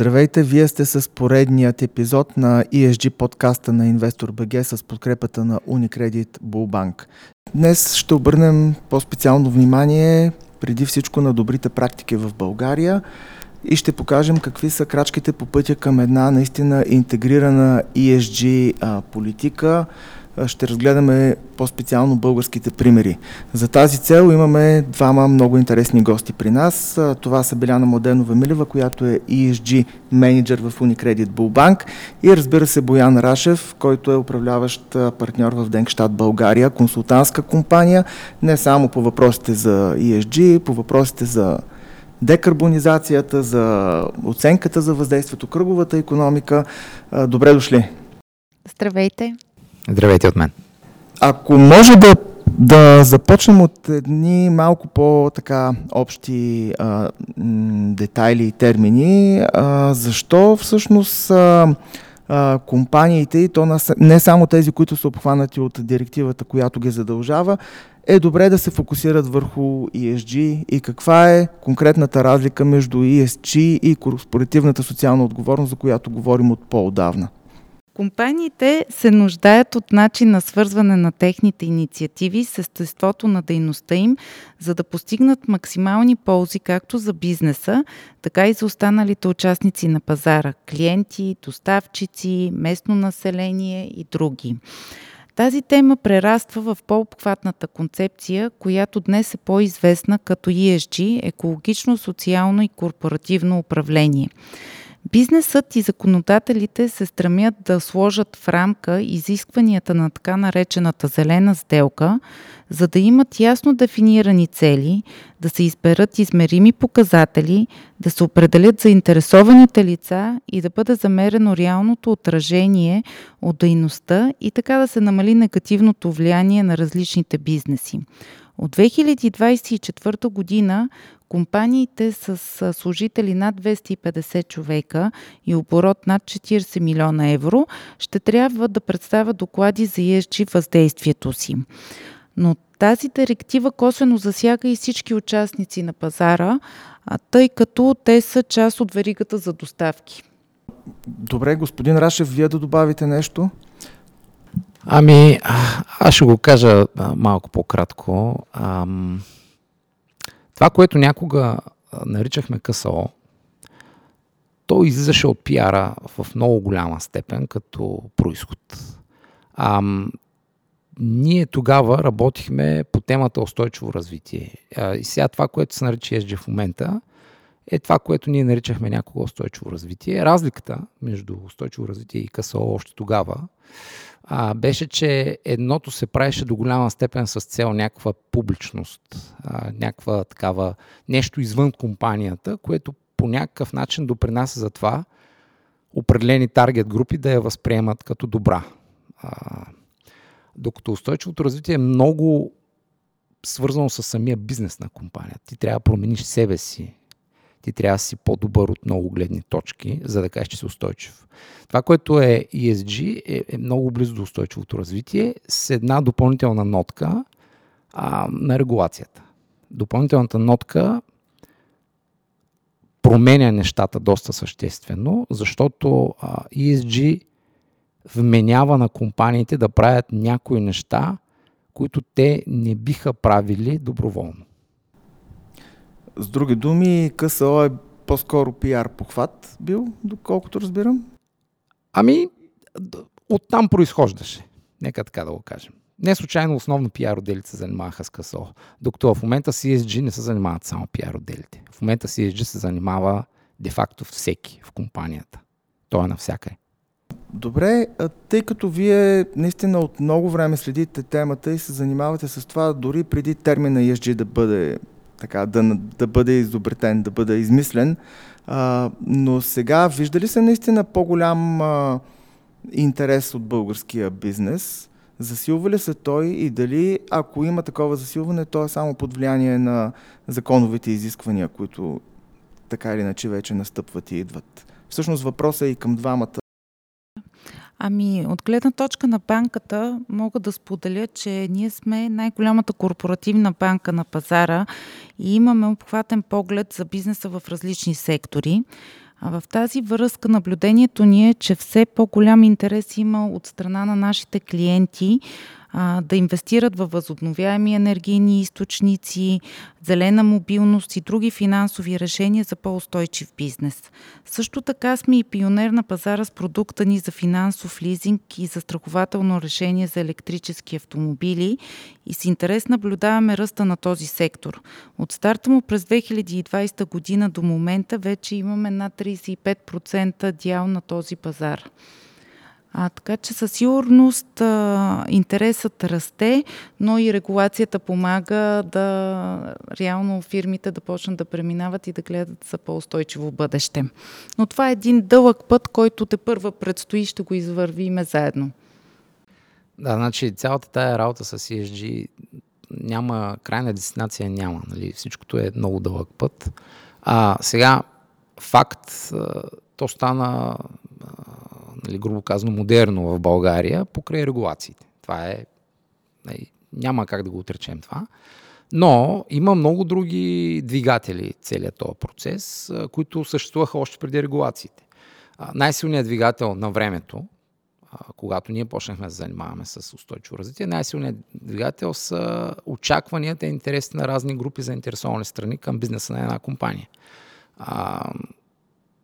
Здравейте, вие сте с поредният епизод на ESG подкаста на Инвестор БГ с подкрепата на Unicredit Bullbank. Днес ще обърнем по-специално внимание преди всичко на добрите практики в България и ще покажем какви са крачките по пътя към една наистина интегрирана ESG политика, ще разгледаме по-специално българските примери. За тази цел имаме двама много интересни гости при нас. Това са Беляна Младенова Милева, която е ESG менеджер в Unicredit Bullbank и разбира се Боян Рашев, който е управляващ партньор в Денкштадт България, консултантска компания, не само по въпросите за ESG, по въпросите за декарбонизацията, за оценката за въздействието, кръговата економика. Добре дошли! Здравейте! Здравейте от мен. Ако може да, да започнем от едни малко по-така общи а, детайли и термини, а, защо всъщност а, а, компаниите, и то не само тези, които са обхванати от директивата, която ги задължава, е добре да се фокусират върху ESG и каква е конкретната разлика между ESG и корпоративната социална отговорност, за която говорим от по-отдавна. Компаниите се нуждаят от начин на свързване на техните инициативи с естеството на дейността им, за да постигнат максимални ползи както за бизнеса, така и за останалите участници на пазара – клиенти, доставчици, местно население и други. Тази тема прераства в по-обхватната концепция, която днес е по-известна като ESG – екологично, социално и корпоративно управление – Бизнесът и законодателите се стремят да сложат в рамка изискванията на така наречената зелена сделка, за да имат ясно дефинирани цели, да се изберат измерими показатели, да се определят заинтересованите лица и да бъде замерено реалното отражение от дейността и така да се намали негативното влияние на различните бизнеси. От 2024 година компаниите с служители над 250 човека и оборот над 40 милиона евро ще трябва да представят доклади за ESG въздействието си. Но тази директива косвено засяга и всички участници на пазара, тъй като те са част от веригата за доставки. Добре, господин Рашев, вие да добавите нещо? Ами, аз ще го кажа малко по-кратко. Ам, това, което някога наричахме КСО, то излизаше от пиара в много голяма степен като происход. Ам, ние тогава работихме по темата устойчиво развитие. А, и сега това, което се нарича ESG в момента, е това, което ние наричахме някога устойчиво развитие. Разликата между устойчиво развитие и КСО още тогава а, беше, че едното се правеше до голяма степен с цел някаква публичност, а, някаква такава нещо извън компанията, което по някакъв начин допринася за това определени таргет групи да я възприемат като добра. А, докато устойчивото развитие е много свързано с самия бизнес на компанията. Ти трябва да промениш себе си, ти трябва да си по-добър от много гледни точки, за да кажеш, че си устойчив. Това, което е ESG, е, е много близо до устойчивото развитие с една допълнителна нотка а, на регулацията. Допълнителната нотка променя нещата доста съществено, защото а, ESG вменява на компаниите да правят някои неща, които те не биха правили доброволно. С други думи, КСО е по-скоро пиар похват бил, доколкото разбирам? Ами, оттам произхождаше. Нека така да го кажем. Не случайно основно пиар отделите се занимаваха с КСО, докато в момента CSG не се занимават само пиар отделите. В момента CSG се занимава де-факто всеки в компанията. Той е навсякъде. Добре, тъй като вие наистина от много време следите темата и се занимавате с това, дори преди термина ESG да бъде така, да, да бъде изобретен, да бъде измислен. А, но сега вижда ли се наистина по-голям а, интерес от българския бизнес? Засилва ли се той и дали, ако има такова засилване, то е само под влияние на законовите изисквания, които така или иначе вече настъпват и идват? Всъщност въпросът е и към двамата. Ами, от гледна точка на банката, мога да споделя, че ние сме най-голямата корпоративна банка на пазара и имаме обхватен поглед за бизнеса в различни сектори. А в тази връзка наблюдението ни е, че все по-голям интерес има от страна на нашите клиенти да инвестират в възобновяеми енергийни източници, зелена мобилност и други финансови решения за по-устойчив бизнес. Също така сме и пионер на пазара с продукта ни за финансов лизинг и застрахователно решение за електрически автомобили и с интерес наблюдаваме ръста на този сектор. От старта му през 2020 година до момента вече имаме над 35% дял на този пазар. А, така че със сигурност а, интересът расте, но и регулацията помага да реално фирмите да почнат да преминават и да гледат за по-устойчиво бъдеще. Но това е един дълъг път, който те първа предстои, ще го извървиме заедно. Да, значи цялата тая работа с ESG няма, крайна дестинация няма. Нали? Всичкото е много дълъг път. А сега, факт, то стана нали, грубо казано, модерно в България, покрай регулациите. Това е, нали, няма как да го отречем това. Но има много други двигатели целият този процес, които съществуваха още преди регулациите. Най-силният двигател на времето, когато ние почнахме да занимаваме с устойчиво развитие, най-силният двигател са очакванията и интересите на разни групи заинтересовани страни към бизнеса на една компания.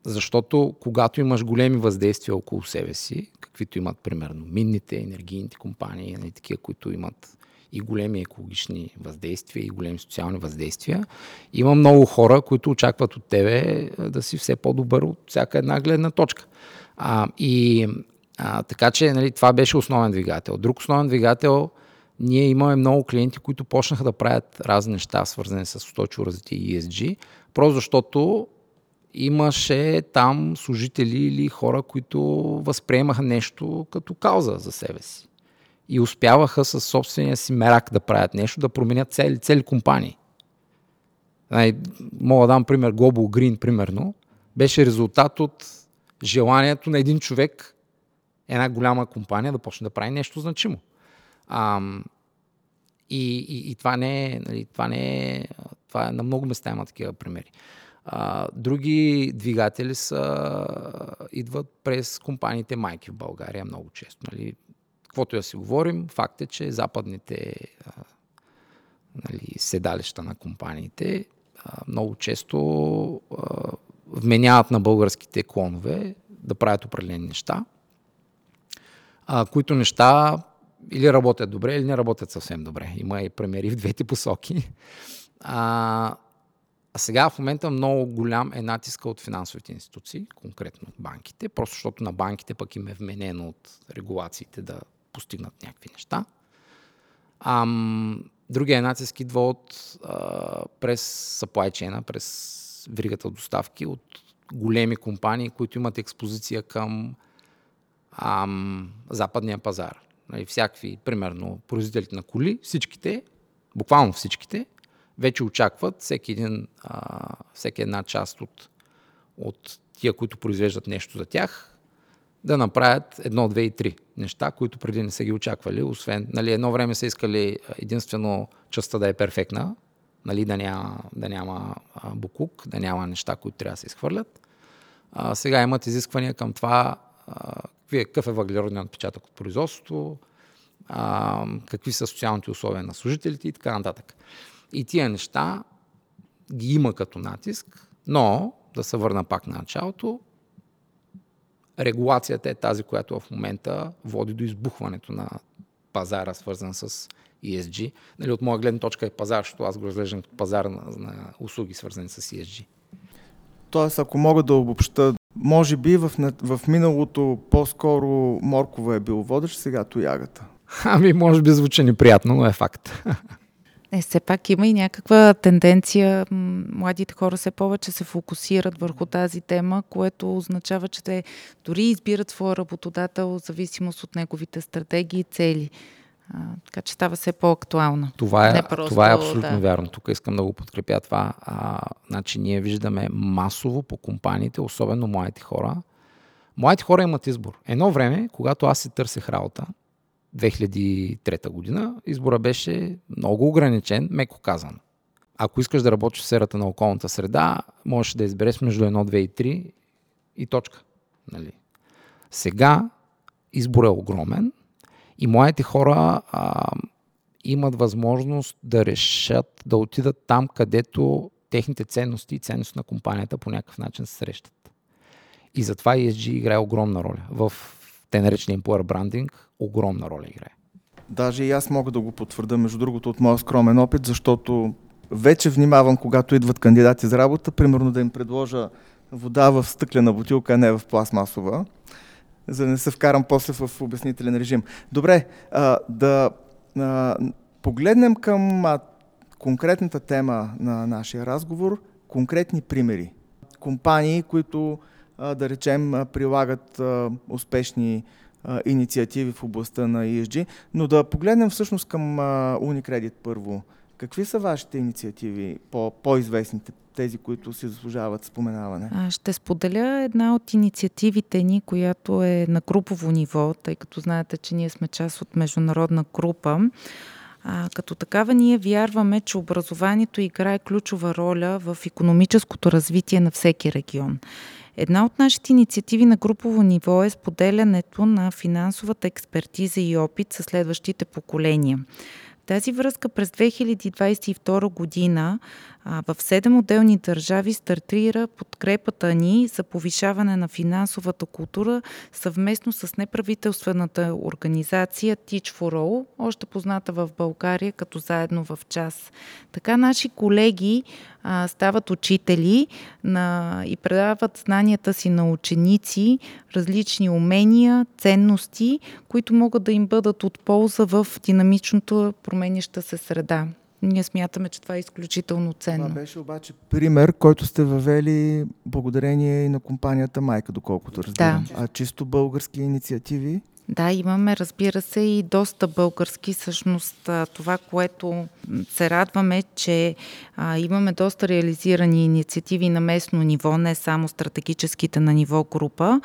Защото когато имаш големи въздействия около себе си, каквито имат примерно минните, енергийните компании, нали, такива, които имат и големи екологични въздействия, и големи социални въздействия, има много хора, които очакват от тебе да си все по-добър от всяка една гледна точка. А, и а, така че нали, това беше основен двигател. Друг основен двигател, ние имаме много клиенти, които почнаха да правят разни неща, свързани с устойчиво развитие и ESG, просто защото имаше там служители или хора, които възприемаха нещо като кауза за себе си. И успяваха със собствения си мерак да правят нещо, да променят цели, цели компании. Най- мога да дам пример, Global Green, примерно, беше резултат от желанието на един човек, една голяма компания да почне да прави нещо значимо. А, и, и, и това не е, нали, това не е, това е на много места има такива примери. А, други двигатели са, идват през компаниите майки в България много често. Нали. Каквото я си говорим, факт е, че западните а, нали, седалища на компаниите а, много често а, вменяват на българските клонове да правят определени неща, а, които неща или работят добре, или не работят съвсем добре. Има и примери в двете посоки. А, а сега в момента много голям е натиска от финансовите институции, конкретно от банките, просто защото на банките пък им е вменено от регулациите да постигнат някакви неща. Ам, другия натиск идва от а, през supply chain, през веригата доставки, от големи компании, които имат експозиция към ам, западния пазар. Нали, всякакви, примерно, производителите на коли, всичките, буквално всичките, вече очакват всеки, един, а, всеки една част от, от тия, които произвеждат нещо за тях, да направят едно, две и три неща, които преди не са ги очаквали. Освен, нали, едно време са искали единствено частта да е перфектна, нали, да няма, да няма букук, да няма неща, които трябва да се изхвърлят. А, сега имат изисквания към това какъв е въглеродният отпечатък от производството, а, какви са социалните условия на служителите и така нататък. И тия неща ги има като натиск, но, да се върна пак на началото, регулацията е тази, която в момента води до избухването на пазара, свързан с ESG. Нали, от моя гледна точка е пазар, защото аз го разглеждам като пазар на, на услуги, свързани с ESG. Тоест, ако мога да обобща, може би в, в миналото по-скоро моркова е бил водещ, сега тоягата. Ами, може би звучи неприятно, но е факт. Е, все пак има и някаква тенденция младите хора все повече се фокусират върху тази тема, което означава, че те дори избират своя работодател в зависимост от неговите стратегии и цели. А, така че става все по-актуална. Това е, просто, това е абсолютно да. вярно. Тук искам да го подкрепя това. А, значи ние виждаме масово по компаниите, особено младите хора. Младите хора имат избор. Едно време, когато аз си търсех работа, 2003 година, избора беше много ограничен, меко казано. Ако искаш да работиш в сферата на околната среда, можеш да избереш между 1, 2 и 3 И точка. Нали? Сега избор е огромен и моите хора а, имат възможност да решат да отидат там, където техните ценности и ценности на компанията по някакъв начин се срещат. И затова ESG играе огромна роля. В те наречения employer branding огромна роля играе. Даже и аз мога да го потвърда, между другото, от моя скромен опит, защото вече внимавам, когато идват кандидати за работа, примерно да им предложа вода в стъклена бутилка, а не в пластмасова, за да не се вкарам после в обяснителен режим. Добре, а, да а, погледнем към а, конкретната тема на нашия разговор, конкретни примери. Компании, които, да речем, прилагат успешни инициативи в областта на ESG, но да погледнем всъщност към Unicredit първо. Какви са вашите инициативи, по, по-известните, тези, които си заслужават споменаване? Ще споделя една от инициативите ни, която е на групово ниво, тъй като знаете, че ние сме част от международна група. А, като такава ние вярваме, че образованието играе ключова роля в економическото развитие на всеки регион. Една от нашите инициативи на групово ниво е споделянето на финансовата експертиза и опит със следващите поколения. Тази връзка през 2022 година в седем отделни държави стартира подкрепата ни за повишаване на финансовата култура съвместно с неправителствената организация Teach for All, още позната в България като заедно в час. Така наши колеги а, стават учители на, и предават знанията си на ученици, различни умения, ценности, които могат да им бъдат от полза в динамичното променяща се среда. Ние смятаме, че това е изключително ценно. Това беше обаче пример, който сте въвели благодарение и на компанията Майка, доколкото разбирам. Да. А чисто български инициативи? Да, имаме, разбира се, и доста български. Всъщност това, което се радваме, че а, имаме доста реализирани инициативи на местно ниво, не само стратегическите на ниво група.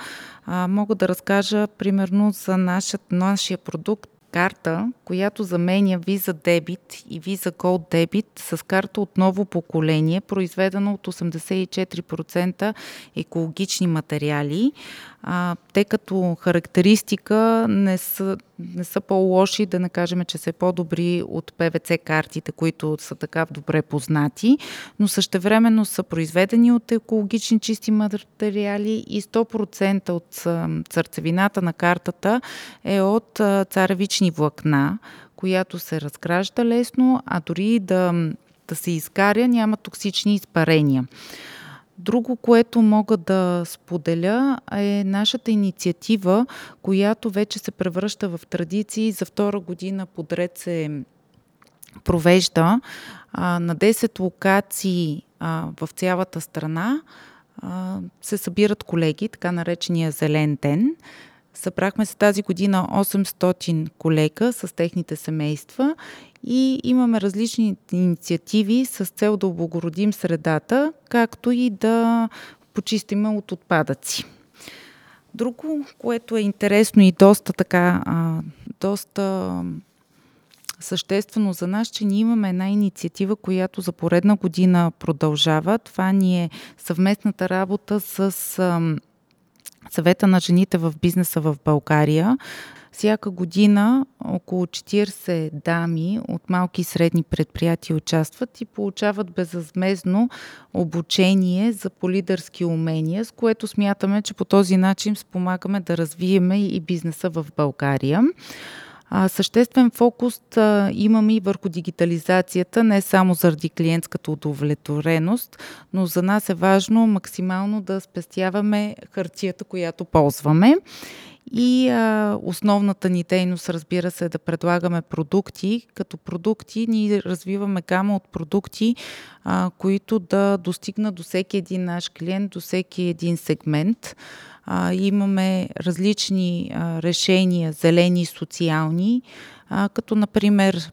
А, мога да разкажа, примерно, за нашият, нашия продукт карта, която заменя Visa Debit и Visa Gold Debit с карта от ново поколение, произведена от 84% екологични материали а, те като характеристика не са, не са по-лоши, да не кажем, че са по-добри от ПВЦ картите, които са така добре познати, но същевременно са произведени от екологични чисти материали и 100% от сърцевината на картата е от царевични влакна, която се разгражда лесно, а дори да, да се изгаря, няма токсични изпарения. Друго, което мога да споделя е нашата инициатива, която вече се превръща в традиции. За втора година подред се провежда а, на 10 локации а, в цялата страна. А, се събират колеги, така наречения Зелен ден. Събрахме се тази година 800 колега с техните семейства и имаме различни инициативи с цел да облагородим средата, както и да почистиме от отпадъци. Друго, което е интересно и доста така, а, доста съществено за нас, че ние имаме една инициатива, която за поредна година продължава. Това ни е съвместната работа с съвета на жените в бизнеса в България. Всяка година около 40 дами от малки и средни предприятия участват и получават безвъзмезно обучение за полидърски умения, с което смятаме, че по този начин спомагаме да развиеме и бизнеса в България. Съществен фокус имаме и върху дигитализацията, не само заради клиентската удовлетвореност, но за нас е важно максимално да спестяваме хартията, която ползваме. И а, основната ни дейност, разбира се, е да предлагаме продукти. Като продукти ние развиваме гама от продукти, а, които да достигнат до всеки един наш клиент, до всеки един сегмент. А, имаме различни а, решения, зелени и социални, а, като например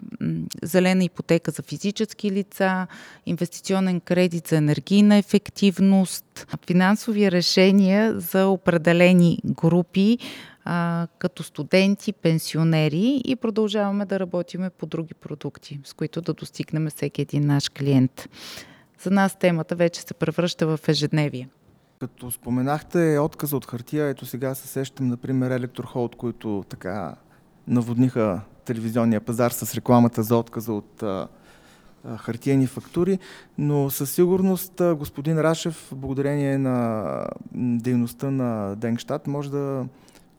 зелена ипотека за физически лица, инвестиционен кредит за енергийна ефективност, финансови решения за определени групи, а, като студенти, пенсионери и продължаваме да работиме по други продукти, с които да достигнем всеки един наш клиент. За нас темата вече се превръща в ежедневие. Като споменахте отказа от хартия, ето сега се сещам, например, Електрохолд, които така наводниха телевизионния пазар с рекламата за отказа от а, а, хартиени фактури, но със сигурност господин Рашев, благодарение на дейността на Денгштадт, може да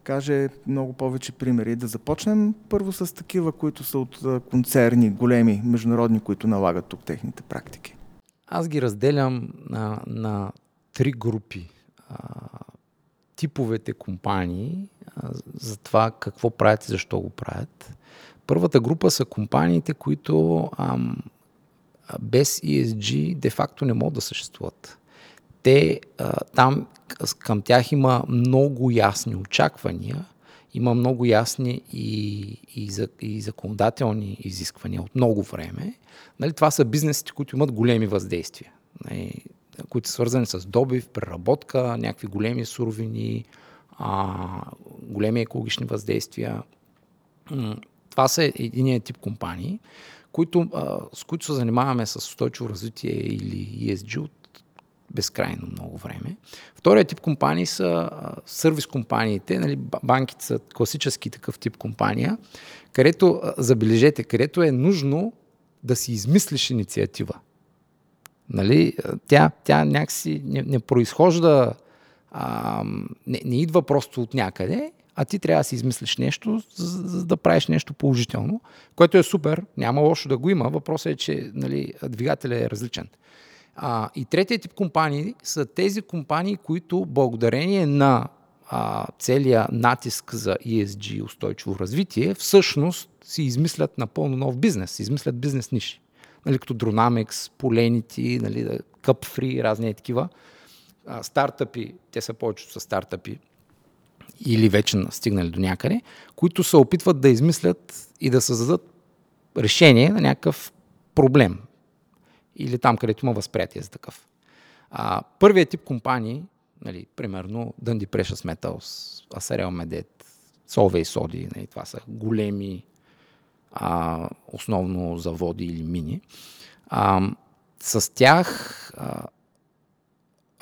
каже много повече примери. Да започнем първо с такива, които са от концерни, големи, международни, които налагат тук техните практики. Аз ги разделям на, на три групи. А, типовете компании а, за това какво правят и защо го правят. Първата група са компаниите, които ам, без ESG де-факто не могат да съществуват. Те, а, там към тях има много ясни очаквания, има много ясни и, и, за, и законодателни изисквания от много време. Нали, това са бизнесите, които имат големи въздействия, нали, които са свързани с добив, преработка, някакви големи суровини, а, големи екологични въздействия. Това са единият тип компании, които, а, с които се занимаваме с устойчиво развитие или ESG от безкрайно много време. Втория тип компании са сервис компаниите, нали, банките са класически такъв тип компания, където, забележете, където е нужно да си измислиш инициатива. Нали, тя, тя някакси не, не произхожда, а, не, не идва просто от някъде, а ти трябва да си измислиш нещо, за, за да правиш нещо положително, което е супер, няма лошо да го има. Въпросът е, че нали, двигателят е различен. А, и третия тип компании са тези компании, които благодарение на а, целия натиск за ESG устойчиво развитие, всъщност си измислят напълно нов бизнес, измислят бизнес ниши. Нали, като Dronamics, Polenity, нали, Cupfree, разни такива. А, стартъпи, те са повечето са стартъпи или вече стигнали до някъде, които се опитват да измислят и да създадат решение на някакъв проблем или там, където има възприятие за такъв. А, първият тип компании, нали, примерно Dundee Precious Metals, Асарел Медет, Solvay Соди, нали, това са големи а, основно заводи или мини. А, с тях а,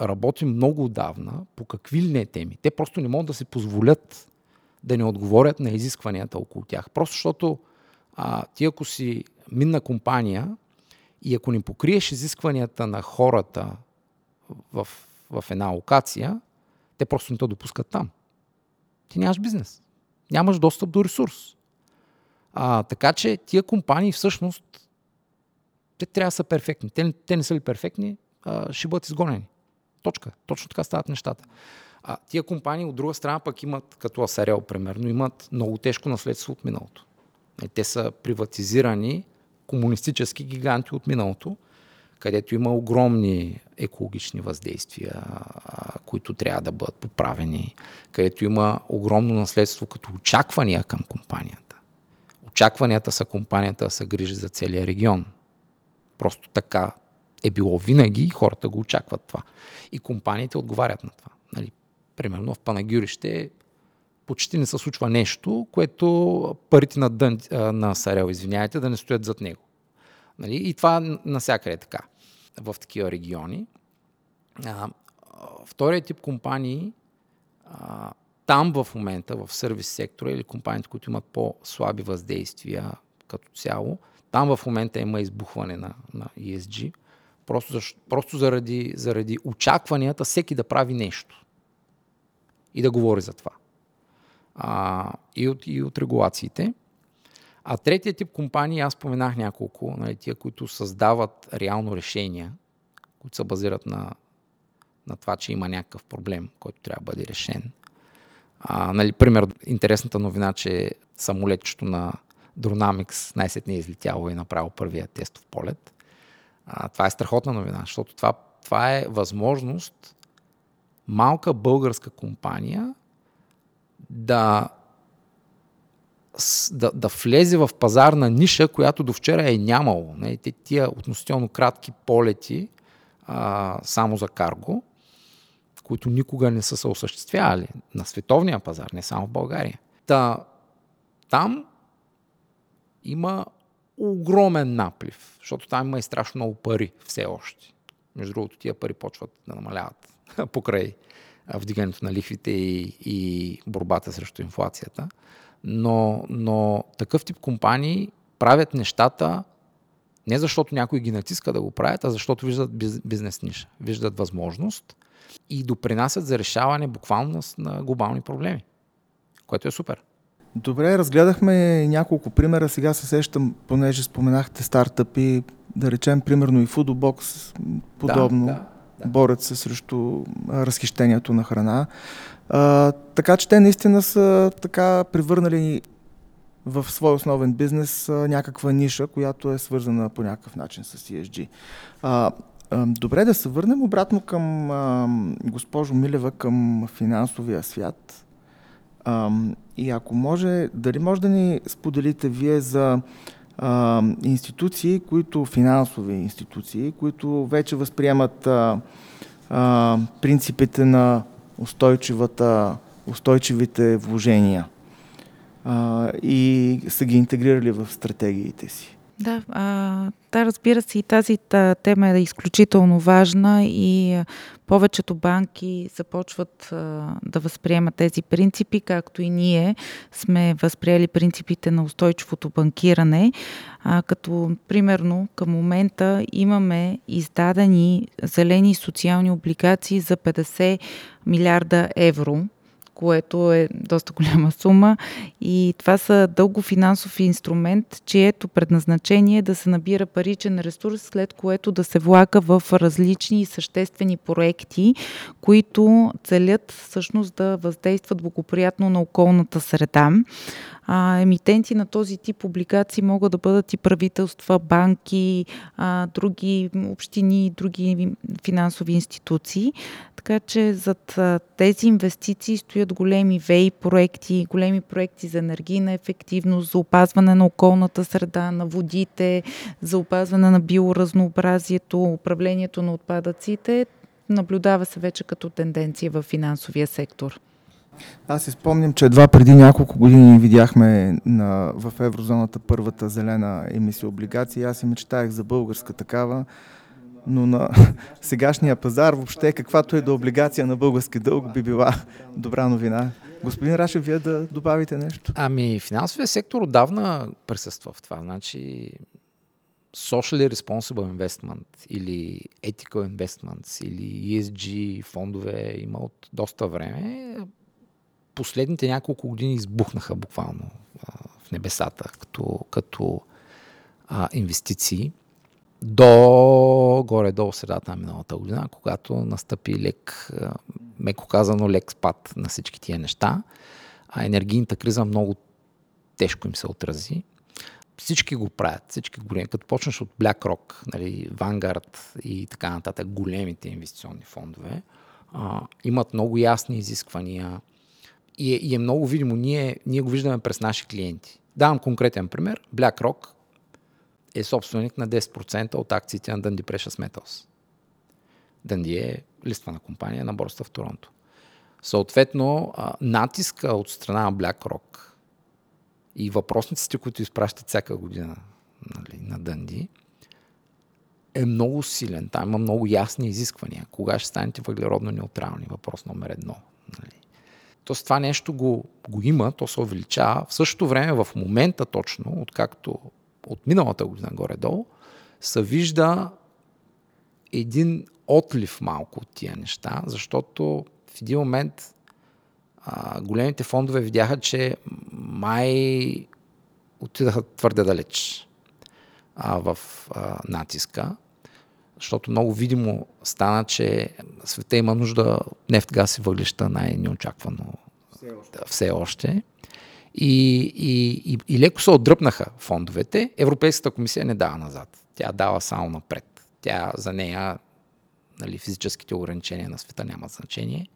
работим много отдавна по какви ли не теми. Те просто не могат да се позволят да не отговорят на изискванията около тях. Просто защото а, ти ако си минна компания, и ако не покриеш изискванията на хората в, в една локация, те просто не те допускат там. Ти нямаш бизнес. Нямаш достъп до ресурс. А, така че тия компании всъщност те трябва да са перфектни. Те, те не са ли перфектни, а, ще бъдат изгонени. Точка. Точно така стават нещата. А, тия компании от друга страна пък имат, като Асарел примерно, имат много тежко наследство от миналото. Те са приватизирани комунистически гиганти от миналото, където има огромни екологични въздействия, които трябва да бъдат поправени, където има огромно наследство като очаквания към компанията. Очакванията са компанията да се грижи за целия регион. Просто така е било винаги и хората го очакват това. И компаниите отговарят на това. Нали, примерно в Панагюрище почти не се случва нещо, което парите на, дън, на Сарел, извиняйте, да не стоят зад него. Нали? И това насякъде е така в такива региони. А, втория тип компании, а, там в момента, в сервис сектора или компаниите, които имат по-слаби въздействия като цяло, там в момента има избухване на, на ESG, просто, защо, просто заради, заради очакванията всеки да прави нещо и да говори за това а, и, от, и от регулациите. А третия тип компании, аз споменах няколко, нали, тия, които създават реално решения, които се базират на, на това, че има някакъв проблем, който трябва да бъде решен. А, нали, пример, интересната новина, че самолетчето на Dronamics най-сетне е излетяло и направил първия тестов полет. А, това е страхотна новина, защото това, това е възможност малка българска компания да, да, да влезе в пазарна ниша, която до вчера е нямало. Не? Тия относително кратки полети а, само за карго, които никога не са се осъществявали на световния пазар, не само в България. Та, там има огромен наплив, защото там има и страшно много пари все още. Между другото, тия пари почват да намаляват покрай вдигането на лихвите и, и борбата срещу инфлацията. Но, но такъв тип компании правят нещата не защото някой ги натиска да го правят, а защото виждат бизнес ниша, виждат възможност и допринасят за решаване буквално на глобални проблеми, което е супер. Добре, разгледахме няколко примера. Сега се сещам, понеже споменахте стартъпи, да речем, примерно и Foodbox, подобно. Да, да, да. Борят се срещу разхищението на храна. А, така че те наистина са така превърнали в свой основен бизнес някаква ниша, която е свързана по някакъв начин с ESG. Добре да се върнем обратно към госпожо Милева, към финансовия свят. И ако може, дали може да ни споделите вие за институции, които, финансови институции, които вече възприемат принципите на устойчивата, устойчивите вложения а, и са ги интегрирали в стратегиите си. Да, а, да, разбира се, и тази тема е изключително важна и повечето банки започват а, да възприемат тези принципи, както и ние сме възприели принципите на устойчивото банкиране, а, като примерно към момента имаме издадени зелени социални облигации за 50 милиарда евро което е доста голяма сума. И това са дълго финансов инструмент, чието предназначение е да се набира паричен ресурс, след което да се влага в различни съществени проекти, които целят всъщност да въздействат благоприятно на околната среда. А, емитенти на този тип облигации могат да бъдат и правителства, банки, а, други общини, други финансови институции. Така че зад тези инвестиции стоят големи ВЕИ проекти, големи проекти за енергийна ефективност, за опазване на околната среда, на водите, за опазване на биоразнообразието, управлението на отпадъците. Наблюдава се вече като тенденция в финансовия сектор. Аз си спомням, че едва преди няколко години видяхме на, в еврозоната първата зелена емисия облигации. Аз си мечтаях за българска такава, но на сегашния пазар въобще каквато е до облигация на български дълг би била добра новина. Господин Рашев, вие да добавите нещо? Ами, финансовия сектор отдавна присъства в това. Значи, Social Responsible Investment или Ethical Investments или ESG фондове има от доста време последните няколко години избухнаха буквално а, в небесата като, като а, инвестиции до горе-долу средата на миналата година, когато настъпи лек, меко казано, лек спад на всички тия неща. А енергийната криза много тежко им се отрази. Всички го правят, всички големи. Като почнеш от BlackRock, нали, Vanguard и така нататък, големите инвестиционни фондове, а, имат много ясни изисквания, и е, и е много видимо. Ние, ние го виждаме през наши клиенти. Давам конкретен пример. BlackRock е собственик на 10% от акциите на Dundee Precious Metals. Dundee е листвана компания на борста в Торонто. Съответно, натиска от страна на BlackRock и въпросниците, които изпращат всяка година нали, на Дънди, е много силен. Там има много ясни изисквания. Кога ще станете въглеродно неутрални? Въпрос номер едно. Нали. Тоест това нещо го, го има, то се увеличава. В същото време, в момента точно, откакто от миналата година горе-долу, се вижда един отлив малко от тия неща, защото в един момент а, големите фондове видяха, че май отидаха твърде далеч а, в а, натиска защото много видимо стана, че света има нужда нефт, газ и въглища най-неочаквано все още. Все още. И, и, и, и леко се отдръпнаха фондовете. Европейската комисия не дава назад. Тя дава само напред. Тя за нея нали, физическите ограничения на света нямат значение.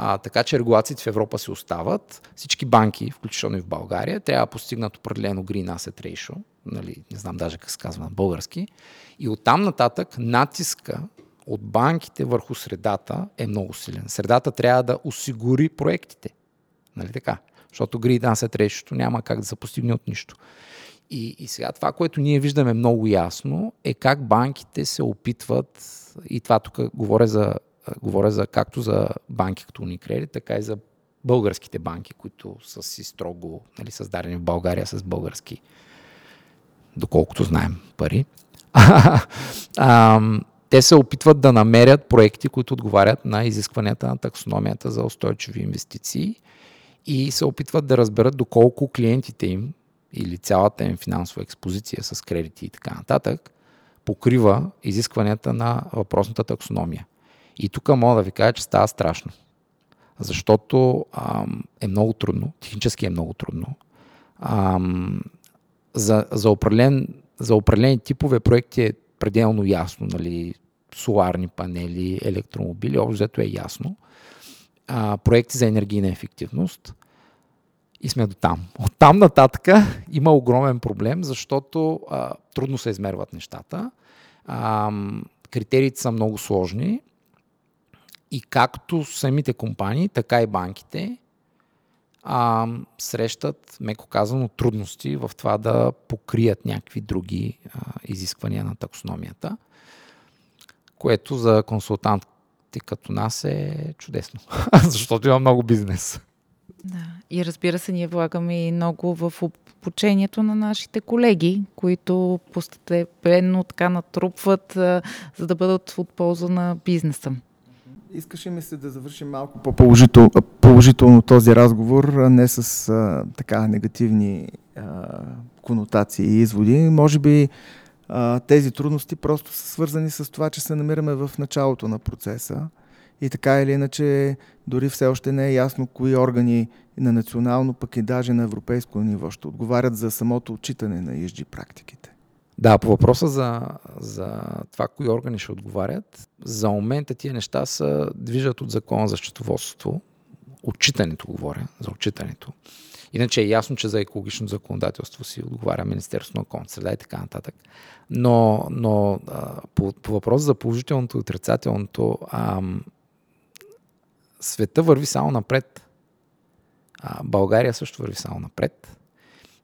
А, така че регулациите в Европа се остават. Всички банки, включително и в България, трябва да постигнат определено Green Asset Ratio, нали, не знам даже как се казва на български. И оттам нататък натиска от банките върху средата е много силен. Средата трябва да осигури проектите. Нали така? Защото Green Asset Ratio няма как да се постигне от нищо. И, и сега това, което ние виждаме много ясно, е как банките се опитват и това тук говоря за, говоря за както за банки като Unicredit, така и за българските банки, които са си строго нали, създадени в България с български, доколкото знаем, пари. те се опитват да намерят проекти, които отговарят на изискванията на таксономията за устойчиви инвестиции и се опитват да разберат доколко клиентите им или цялата им финансова експозиция с кредити и така нататък покрива изискванията на въпросната таксономия. И тук мога да ви кажа, че става страшно. Защото ам, е много трудно, технически е много трудно. Ам, за, за, определен, за определени типове проекти е пределно ясно, нали, соларни панели, електромобили, общо е ясно. А, проекти за енергийна ефективност и сме до там. От там нататък има огромен проблем, защото а, трудно се измерват нещата. А, критериите са много сложни и както самите компании, така и банките а, срещат, меко казано, трудности в това да покрият някакви други а, изисквания на таксономията, което за консултанти като нас е чудесно, защото има много бизнес. Да. И разбира се, ние влагаме и много в обучението на нашите колеги, които постепенно така натрупват, а, за да бъдат от полза на бизнеса. Искаше ми се да завършим малко по-положително положително този разговор, не с а, така негативни а, конотации и изводи. Може би а, тези трудности просто са свързани с това, че се намираме в началото на процеса и така или иначе дори все още не е ясно кои органи на национално, пък и даже на европейско ниво ще отговарят за самото отчитане на ESG практиките. Да, по въпроса за, за това, кои органи ще отговарят, за момента тия неща се движат от закона за счетоводството. Отчитането говоря, за отчитането. Иначе е ясно, че за екологично законодателство си отговаря Министерството на околната среда и така нататък. Но, но по, по въпрос за положителното и отрицателното, ам, света върви само напред. А, България също върви само напред.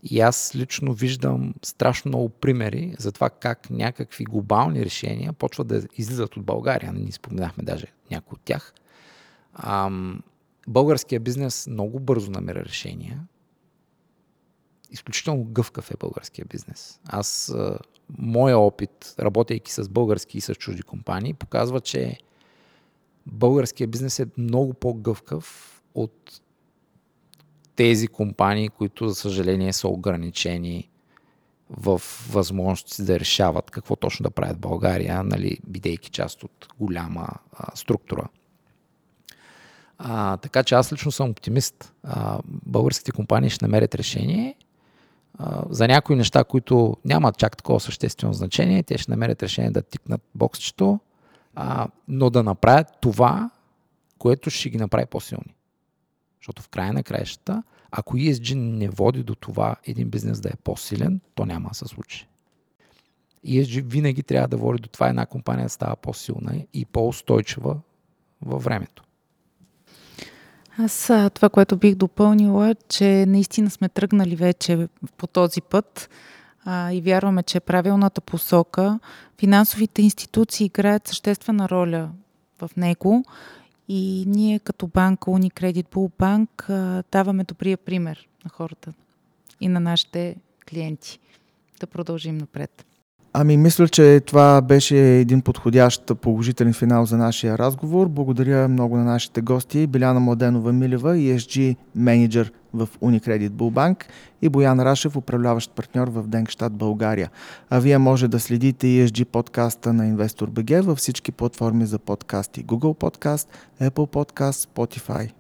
И аз лично виждам страшно много примери за това как някакви глобални решения почват да излизат от България. Ние споменахме даже някои от тях. Ам, българския бизнес много бързо намира решения. Изключително гъвкав е българския бизнес. Аз, моя опит, работейки с български и с чужди компании, показва, че българския бизнес е много по-гъвкав от тези компании, които за съжаление са ограничени в възможности да решават какво точно да правят България, нали, бидейки част от голяма а, структура. А, така че аз лично съм оптимист. А, българските компании ще намерят решение. А, за някои неща, които нямат чак такова съществено значение, те ще намерят решение да тикнат боксчето, а, но да направят това, което ще ги направи по-силни. Защото в края на краищата, ако ESG не води до това един бизнес да е по-силен, то няма да се случи. ESG винаги трябва да води до това една компания да става по-силна и по-устойчива във времето. Аз това, което бих допълнила, че наистина сме тръгнали вече по този път а, и вярваме, че е правилната посока. Финансовите институции играят съществена роля в него и ние като банка Unicredit Bank даваме добрия пример на хората и на нашите клиенти да продължим напред. Ами, мисля, че това беше един подходящ положителен финал за нашия разговор. Благодаря много на нашите гости. Биляна Младенова Милева, ESG менеджер в Unicredit Bullbank и Боян Рашев, управляващ партньор в Денкштат България. А вие може да следите ESG подкаста на Investor BG във всички платформи за подкасти Google Podcast, Apple Podcast, Spotify.